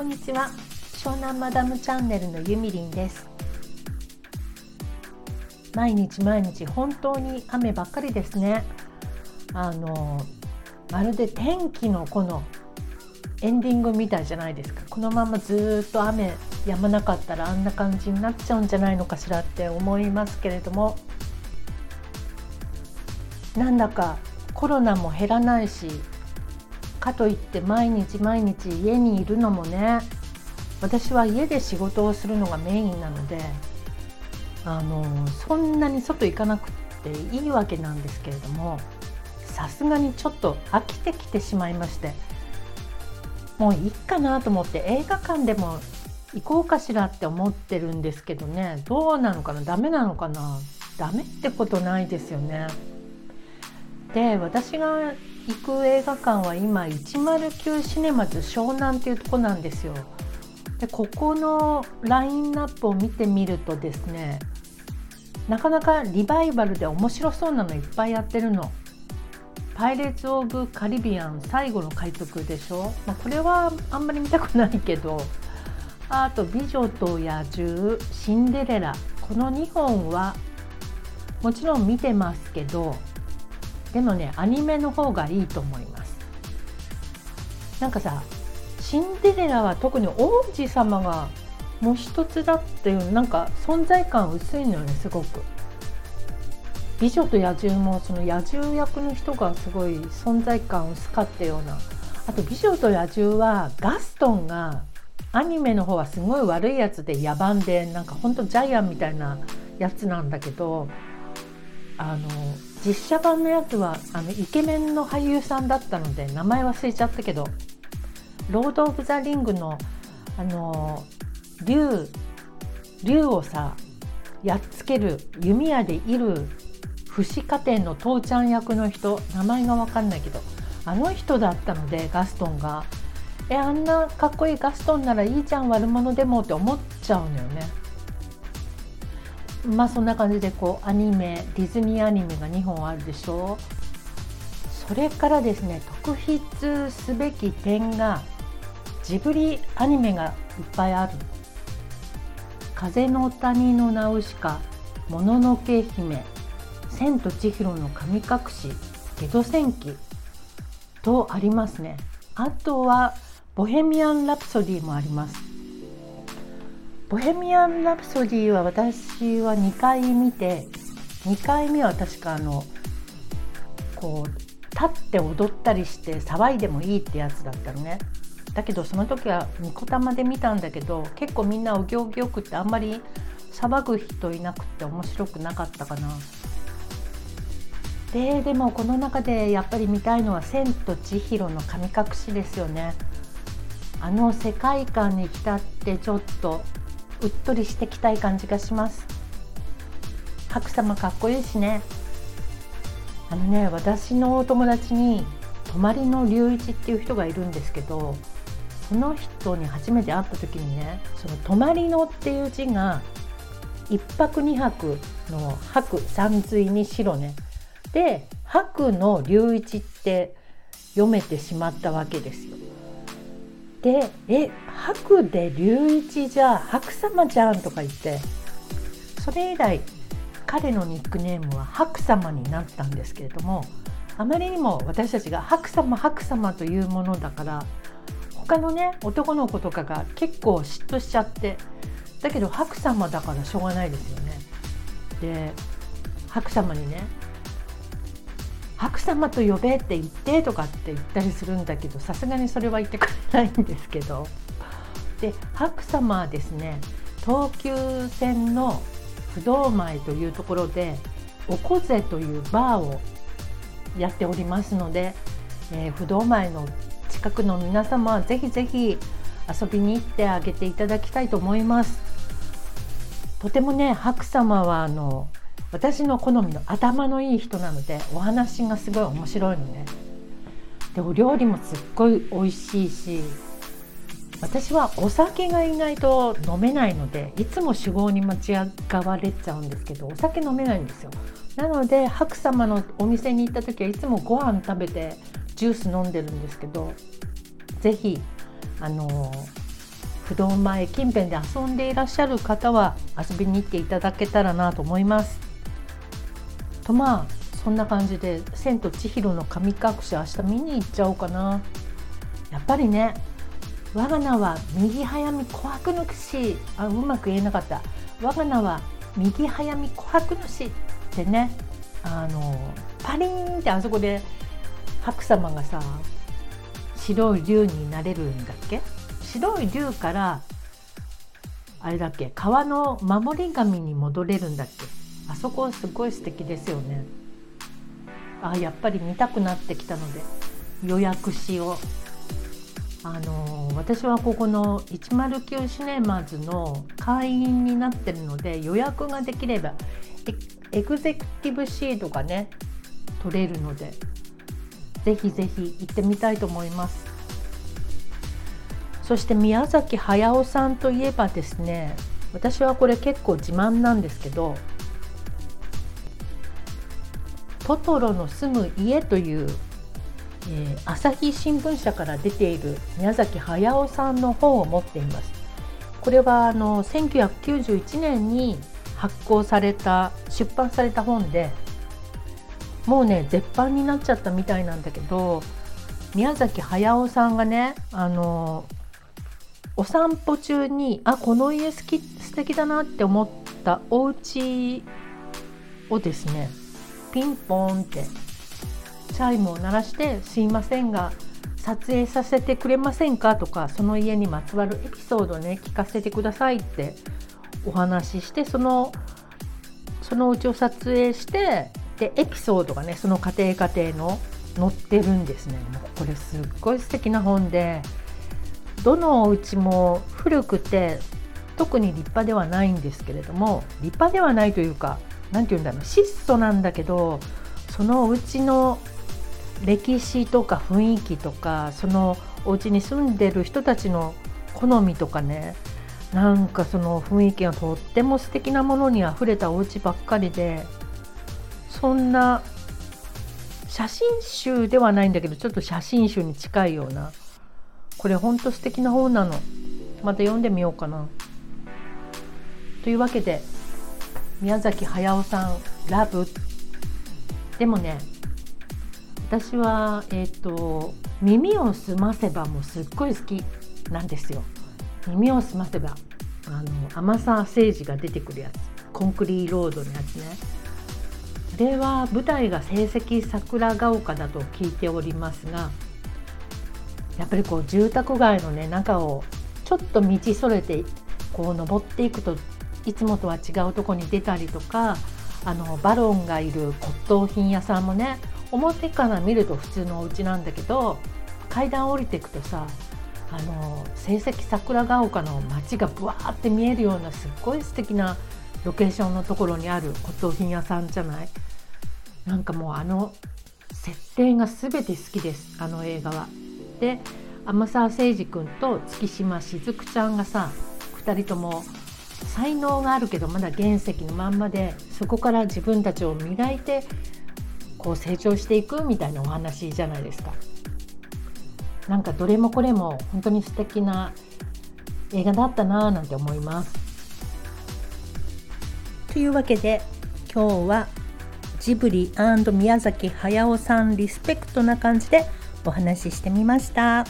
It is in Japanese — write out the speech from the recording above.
こんにちは。湘南マダムチャンネルのゆみりんです。毎日毎日本当に雨ばっかりですね。あのまるで天気のこのエンディングみたいじゃないですか。このままずっと雨止まなかったらあんな感じになっちゃうんじゃないのかしらって思いますけれども。なんだかコロナも減らないしかといって毎日毎日家にいるのもね私は家で仕事をするのがメインなのであのそんなに外行かなくていいわけなんですけれどもさすがにちょっと飽きてきてしまいましてもういいかなと思って映画館でも行こうかしらって思ってるんですけどねどうなのかなダメなのかなダメってことないですよね。で私が行く映画館は今109シネマズ湘南っていうとこなんですよ。でここのラインナップを見てみるとですねなかなかリバイバルで面白そうなのいっぱいやってるの。パイレーツ・オブ・カリビアン最後の海賊でしょ、まあ、これはあんまり見たくないけどあと「美女と野獣」「シンデレラ」この2本はもちろん見てますけどでもねアニメの方がいいと思います。なんかさシンデレラは特に王子様がもう一つだっていうなんか存在感薄いのよねすごく。美女と野獣もその野獣役の人がすごい存在感薄かったような。あと美女と野獣はガストンがアニメの方はすごい悪いやつで野蛮でなんかほんとジャイアンみたいなやつなんだけどあの実写版のやつはあのイケメンの俳優さんだったので名前忘れちゃったけど「ロード・オブ・ザ・リングの」あの竜竜をさやっつける弓矢でいる不死家庭の父ちゃん役の人名前が分かんないけどあの人だったのでガストンがえあんなかっこいいガストンならいいじゃん悪者でもって思っちゃうのよね。まあそんな感じでこうアニメディズニーアニメが2本あるでしょ？うそれからですね特筆すべき点がジブリアニメがいっぱいある「風の谷のナウシカ」「もののけ姫」「千と千尋の神隠し」「ゲド戦記」とありますね。あとは「ボヘミアン・ラプソディ」もあります。ボヘミアン・ラプソディは私は2回見て2回目は確かあのこう立って踊ったりして騒いでもいいってやつだったのね。だけどその時はニコ玉で見たんだけど結構みんなお行儀よくってあんまり騒ぐ人いなくて面白くなかったかな。ででもこの中でやっぱり見たいのは「千と千尋の神隠し」ですよね。あの世界観に浸ってちょっとうっとりしてきたい感じがします。白様かっこいいしね。あのね私のお友達に泊まりの隆一っていう人がいるんですけどその人に初めて会った時にねその「泊まりの」っていう字が1泊2泊の「泊」三髄に白ね。で「白の隆一」って読めてしまったわけですよ。で「え白で龍一じゃ白様じゃん」とか言ってそれ以来彼のニックネームは白様になったんですけれどもあまりにも私たちが白様白様というものだから他のね男の子とかが結構嫉妬しちゃってだけど白様だからしょうがないですよね。で白様にね白様と呼べって言ってとかって言ったりするんだけどさすがにそれは言ってくれないんですけどで白様はですね東急線の不動前というところでおこぜというバーをやっておりますので、えー、不動前の近くの皆様はぜひぜひ遊びに行ってあげていただきたいと思います。とてもね白様はあの私の好みの頭のいい人なのでお話がすごい面白いのねでお料理もすっごい美味しいし私はお酒が意外と飲めないのでいつも酒豪に間違われちゃうんですけどお酒飲めないんですよなので白様のお店に行った時はいつもご飯食べてジュース飲んでるんですけど是非あの不動前近辺で遊んでいらっしゃる方は遊びに行っていただけたらなと思います。とまあそんな感じで「千と千尋の神隠し」明日見に行っちゃおうかな。やっぱりね我が名は右早見琥珀のしあうまく言えなかった。我が名は右早見琥珀主ってねあのパリンってあそこで白様がさ白い竜になれるんだっけ？白い竜からあれだっけ川の守り神に戻れるんだっけ？あそこすごい素敵ですよね。あやっぱり見たくなってきたので予約しよう。あの私はここの109シネマズの会員になってるので予約ができればエグゼクティブシートがね取れるのでぜひぜひ行ってみたいと思います。そして宮崎駿さんといえばですね私はこれ結構自慢なんですけど「トトロの住む家」というえー、朝日新聞社から出ている宮崎駿さんの本を持っています。これはあの1991年に発行された出版された本でもうね絶版になっちゃったみたいなんだけど宮崎駿さんがねあのお散歩中にあこの家好き素敵だなって思ったお家をですねピンポンってチャイムを鳴らして「すいませんが撮影させてくれませんか?」とかその家にまつわるエピソードね聞かせてくださいってお話ししてそのそのうちを撮影してでエピソードがねその家庭家庭の載ってるんですねもうこれすっごい素敵な本でどのお家も古くて特に立派ではないんですけれども立派ではないというか何て言うんだろう質素なんだけどそのお家の歴史とか雰囲気とかそのお家に住んでる人たちの好みとかねなんかその雰囲気がとっても素敵なものにあふれたお家ばっかりでそんな写真集ではないんだけどちょっと写真集に近いようなこれほんと素敵な本なのまた読んでみようかな。というわけで宮崎駿さん「ラブでもね私は、えーと「耳をすませば」もすっごい好きなんですよ。耳をすませばあの天沢誠治が出てくるやつコンクリーロードのやつね。あれは舞台が成績桜ヶ丘だと聞いておりますがやっぱりこう住宅街のね中をちょっと道それてこう登っていくといつもとは違うとこに出たりとかあのバロンがいる骨董品屋さんもね表から見ると普通のお家なんだけど階段降りていくとさあの成績桜ヶ丘の街がブワーって見えるようなすっごい素敵なロケーションのところにある骨董品屋さんじゃない？なんかもうあの設定が全て好きですあの映画は。で天沢誠司君と月島しずくちゃんがさ2人とも才能があるけどまだ原石のまんまでそこから自分たちを磨いてこう成長していくみたいなお話じゃないですか。なんかどれもこれも本当に素敵な映画だったなぁなんて思います。というわけで今日はジブリ宮崎駿さんリスペクトな感じでお話ししてみました。